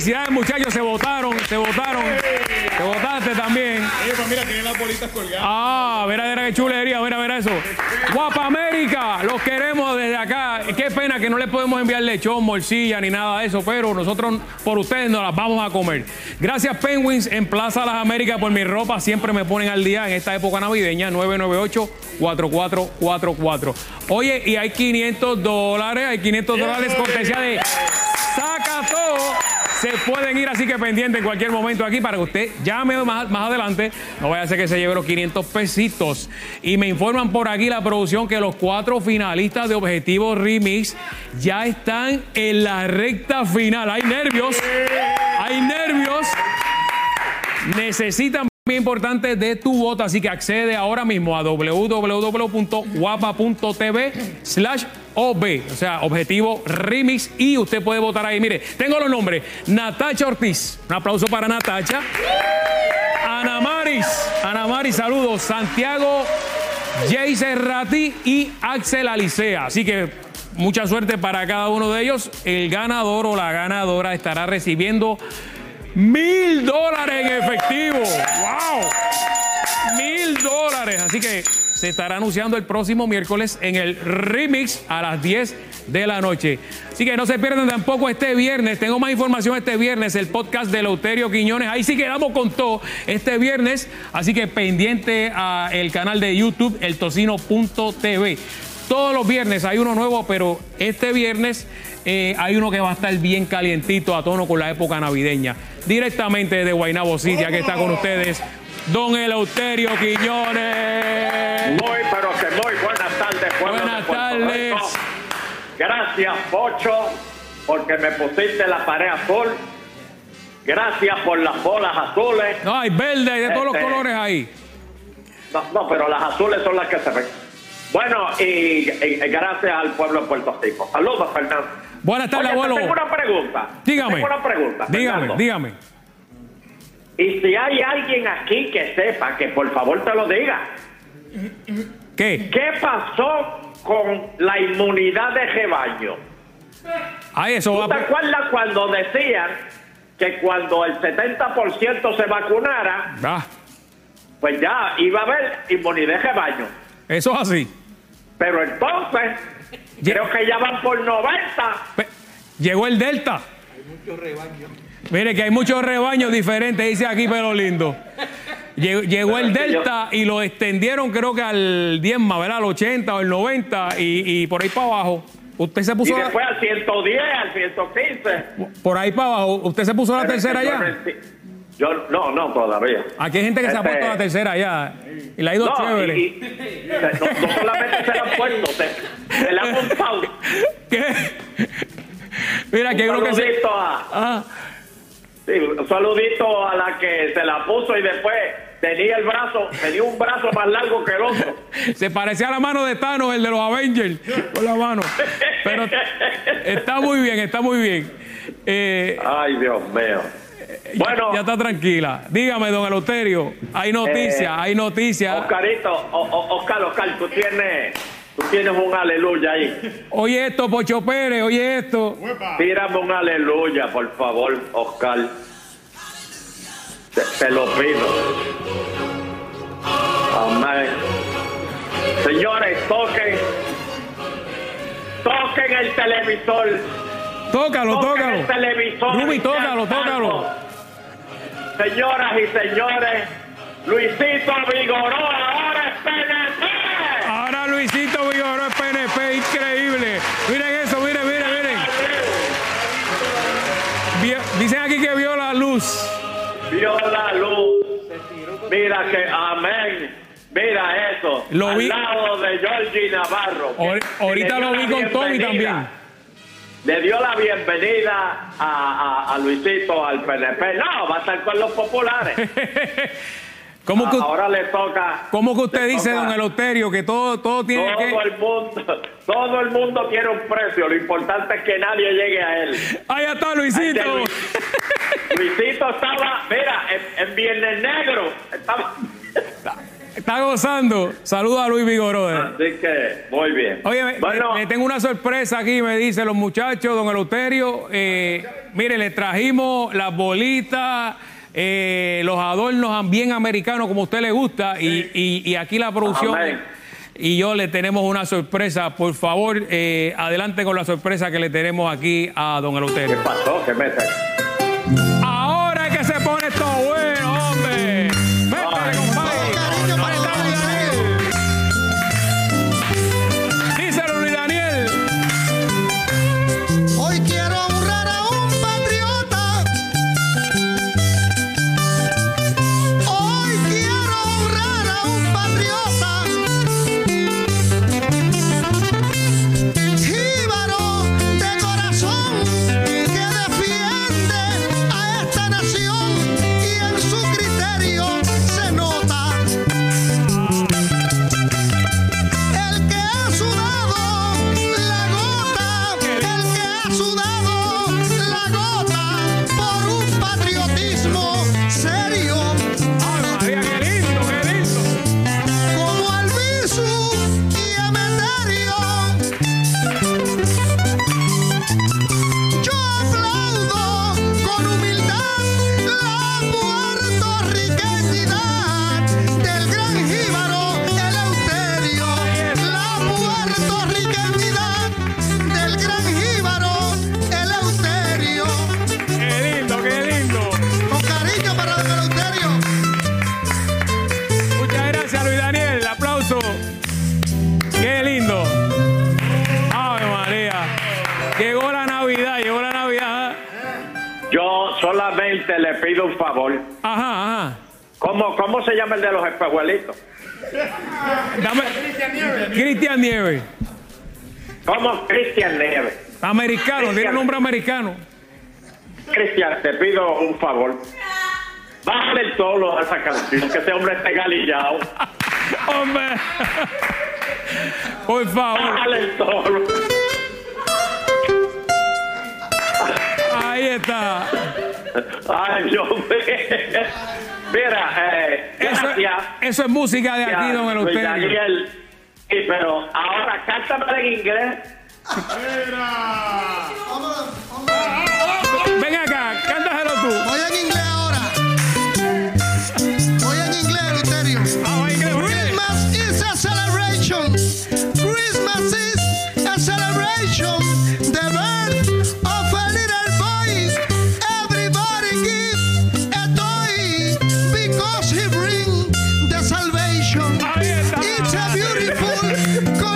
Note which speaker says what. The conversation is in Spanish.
Speaker 1: Felicidades, muchachos, se votaron, se votaron. Te votaste también.
Speaker 2: Oye, pues mira, tienen las bolitas colgadas.
Speaker 1: Ah, mira, mira qué chulería, mira, mira eso. Guapa América, los queremos desde acá. Qué pena que no les podemos enviar lechón, morcilla ni nada de eso, pero nosotros por ustedes nos las vamos a comer. Gracias Penguins en Plaza Las Américas por mi ropa, siempre me ponen al día en esta época navideña, 998-4444. Oye, y hay 500 dólares, hay 500 dólares cortesía de. Se pueden ir así que pendiente en cualquier momento aquí para que usted llame más, más adelante. No vaya a ser que se lleve los 500 pesitos. Y me informan por aquí la producción que los cuatro finalistas de Objetivo Remix ya están en la recta final. Hay nervios, hay nervios. Necesitan muy importante de tu voto, así que accede ahora mismo a www.guapa.tv slash OB, o sea, objetivo remix, y usted puede votar ahí. Mire, tengo los nombres. Natacha Ortiz, un aplauso para Natacha. Ana Maris, Ana Maris, saludos. Santiago Jay Serrati y Axel Alicea. Así que mucha suerte para cada uno de ellos. El ganador o la ganadora estará recibiendo mil dólares en efectivo. ¡Wow! Mil dólares. Así que se estará anunciando el próximo miércoles en el remix a las 10 de la noche. Así que no se pierdan tampoco este viernes. Tengo más información este viernes, el podcast de Lauterio Quiñones. Ahí sí quedamos con todo este viernes. Así que pendiente al canal de YouTube, eltocino.tv. Todos los viernes hay uno nuevo, pero este viernes eh, hay uno que va a estar bien calientito a tono con la época navideña. Directamente de Guaynabo City, que está con ustedes, don Eleuterio Quiñones.
Speaker 3: Muy, pero que muy buenas tardes, pueblo
Speaker 1: Buenas tardes.
Speaker 3: Rico. Gracias, Pocho, porque me pusiste la pared azul. Gracias por las bolas azules.
Speaker 1: No, hay verde, hay de todos los
Speaker 3: Este-
Speaker 1: colores ahí.
Speaker 3: No, no, pero las azules son las que se ven. Bueno, y, gracias al pueblo de Puerto Rico. Saludos, Fernando.
Speaker 1: Buenas tardes,
Speaker 3: Oye, te
Speaker 1: abuelo.
Speaker 3: Tengo una pregunta.
Speaker 1: Dígame.
Speaker 3: Tengo una pregunta.
Speaker 1: Dígame,
Speaker 3: Fernando.
Speaker 1: dígame.
Speaker 3: Y si hay alguien aquí que sepa, que por favor te lo diga.
Speaker 1: ¿Qué?
Speaker 3: ¿Qué pasó con la inmunidad de rebaño?
Speaker 1: Ahí eso
Speaker 3: ¿Tú
Speaker 1: va.
Speaker 3: te acuerdas cuando decían que cuando el 70% se vacunara,
Speaker 1: Ah,
Speaker 3: pues ya iba a haber inmunidad de rebaño?
Speaker 1: eso es así.
Speaker 3: Pero entonces, creo que ya van por 90.
Speaker 1: Pe- Llegó el Delta. Mire que hay muchos rebaños diferentes, dice aquí, pero lindo. Lle- Llegó el Delta y lo extendieron creo que al 10 más, ¿verdad? Al 80 o el 90 y, y por ahí para abajo. Usted se
Speaker 3: Y
Speaker 1: puso la-
Speaker 3: después al 110, al 115.
Speaker 1: por ahí para abajo. ¿Usted se puso la
Speaker 3: Pero que
Speaker 1: tercera ya?
Speaker 3: Yo, no, no, todavía.
Speaker 1: Aquí hay gente que se ha
Speaker 3: Este-
Speaker 1: puesto la tercera ya y la ha ido
Speaker 3: No,
Speaker 1: chévere.
Speaker 3: y- y- no, no solamente se la han puesto, se, se la han montado.
Speaker 1: ¿Qué? Mira, que creo que se...
Speaker 3: a,
Speaker 1: Ah,
Speaker 3: sí, un saludito a la que se la puso y después tenía el brazo, tenía un brazo más largo que el otro.
Speaker 1: se parecía a la mano de Thanos, el de los Avengers, con la mano. Pero está muy bien, está muy bien. Eh,
Speaker 3: Ay, Dios mío. Bueno,
Speaker 1: ya está tranquila. Dígame, don Eleuterio, hay noticias,
Speaker 3: Eh,
Speaker 1: hay noticias.
Speaker 3: Oscarito, o- o- Oscar, Oscar, tú tienes, tú tienes un aleluya ahí.
Speaker 1: Oye esto, Pocho Pérez, oye esto.
Speaker 3: Tírame un aleluya, por favor, Oscar. Te, te lo pido. Amén. Señores, toquen. Toquen el televisor.
Speaker 1: Tócalo,
Speaker 3: Toquen
Speaker 1: tócalo.
Speaker 3: el televisor.
Speaker 1: Rumi,
Speaker 3: y
Speaker 1: tócalo, tócalo.
Speaker 3: Señoras y señores, Luisito Vigoró ahora es PNP.
Speaker 1: Ahora Luisito Vigoró es PNP, increíble. Miren eso, miren, miren, miren. Dicen aquí que vio la luz.
Speaker 3: Vio la luz. Mira que, amén. Mira eso.
Speaker 1: Lo
Speaker 3: al
Speaker 1: vi-
Speaker 3: lado de Georgie Navarro.
Speaker 1: ahorita lo vi con Tommy también.
Speaker 3: Le dio la bienvenida a, a- a Luisito al PNP. No, va a estar con los populares.
Speaker 1: ¿Cómo que,
Speaker 3: Ahora le toca.
Speaker 1: cómo que usted dice,
Speaker 3: toca-
Speaker 1: don Eleuterio, que todo, todo tiene que...
Speaker 3: Todo el mundo, todo el mundo tiene un precio. Lo importante es que nadie llegue a él.
Speaker 1: Ahí está Luisito.
Speaker 3: Que Luisito estaba, mira, en, en Viernes Negro. Estaba,
Speaker 1: Está gozando. Saludos a Luis Vigoró.
Speaker 4: Así que, muy bien.
Speaker 1: Oye, me-
Speaker 4: bueno,
Speaker 1: me tengo una sorpresa aquí, me dicen los muchachos, don Eleuterio. Eh, mire, le trajimos las bolitas, eh, los adornos bien americanos como a usted le gusta, y, y- y aquí la producción.
Speaker 4: Amén.
Speaker 1: Y yo le tenemos una sorpresa. Por favor, eh, adelante con la sorpresa que le tenemos aquí a don
Speaker 4: ¿qué
Speaker 1: Eleuterio.
Speaker 4: pasó? ¿Qué me solamente le pido un favor.
Speaker 1: Ajá, ajá.
Speaker 4: ¿Cómo, cómo se llama el de los espejuelitos?
Speaker 1: Dame. Cristian Nieves.
Speaker 4: ¿Cómo Cristian Nieves?
Speaker 1: Americano, tiene un nombre americano.
Speaker 4: Cristian, te pido un favor. Bájale el tono a esa canción, que ese hombre esté galillado.
Speaker 1: Hombre. Por favor.
Speaker 4: Bájale el tono.
Speaker 1: Ahí está.
Speaker 4: Ay, Dios mío. Mira, eh,
Speaker 1: Eso,
Speaker 4: gracias.
Speaker 1: eso es música de aquí,
Speaker 4: Gracias,
Speaker 1: don
Speaker 4: Luis
Speaker 1: Eleuterio.
Speaker 4: Daniel. Sí, pero ahora cántame en inglés.
Speaker 1: Ven Go!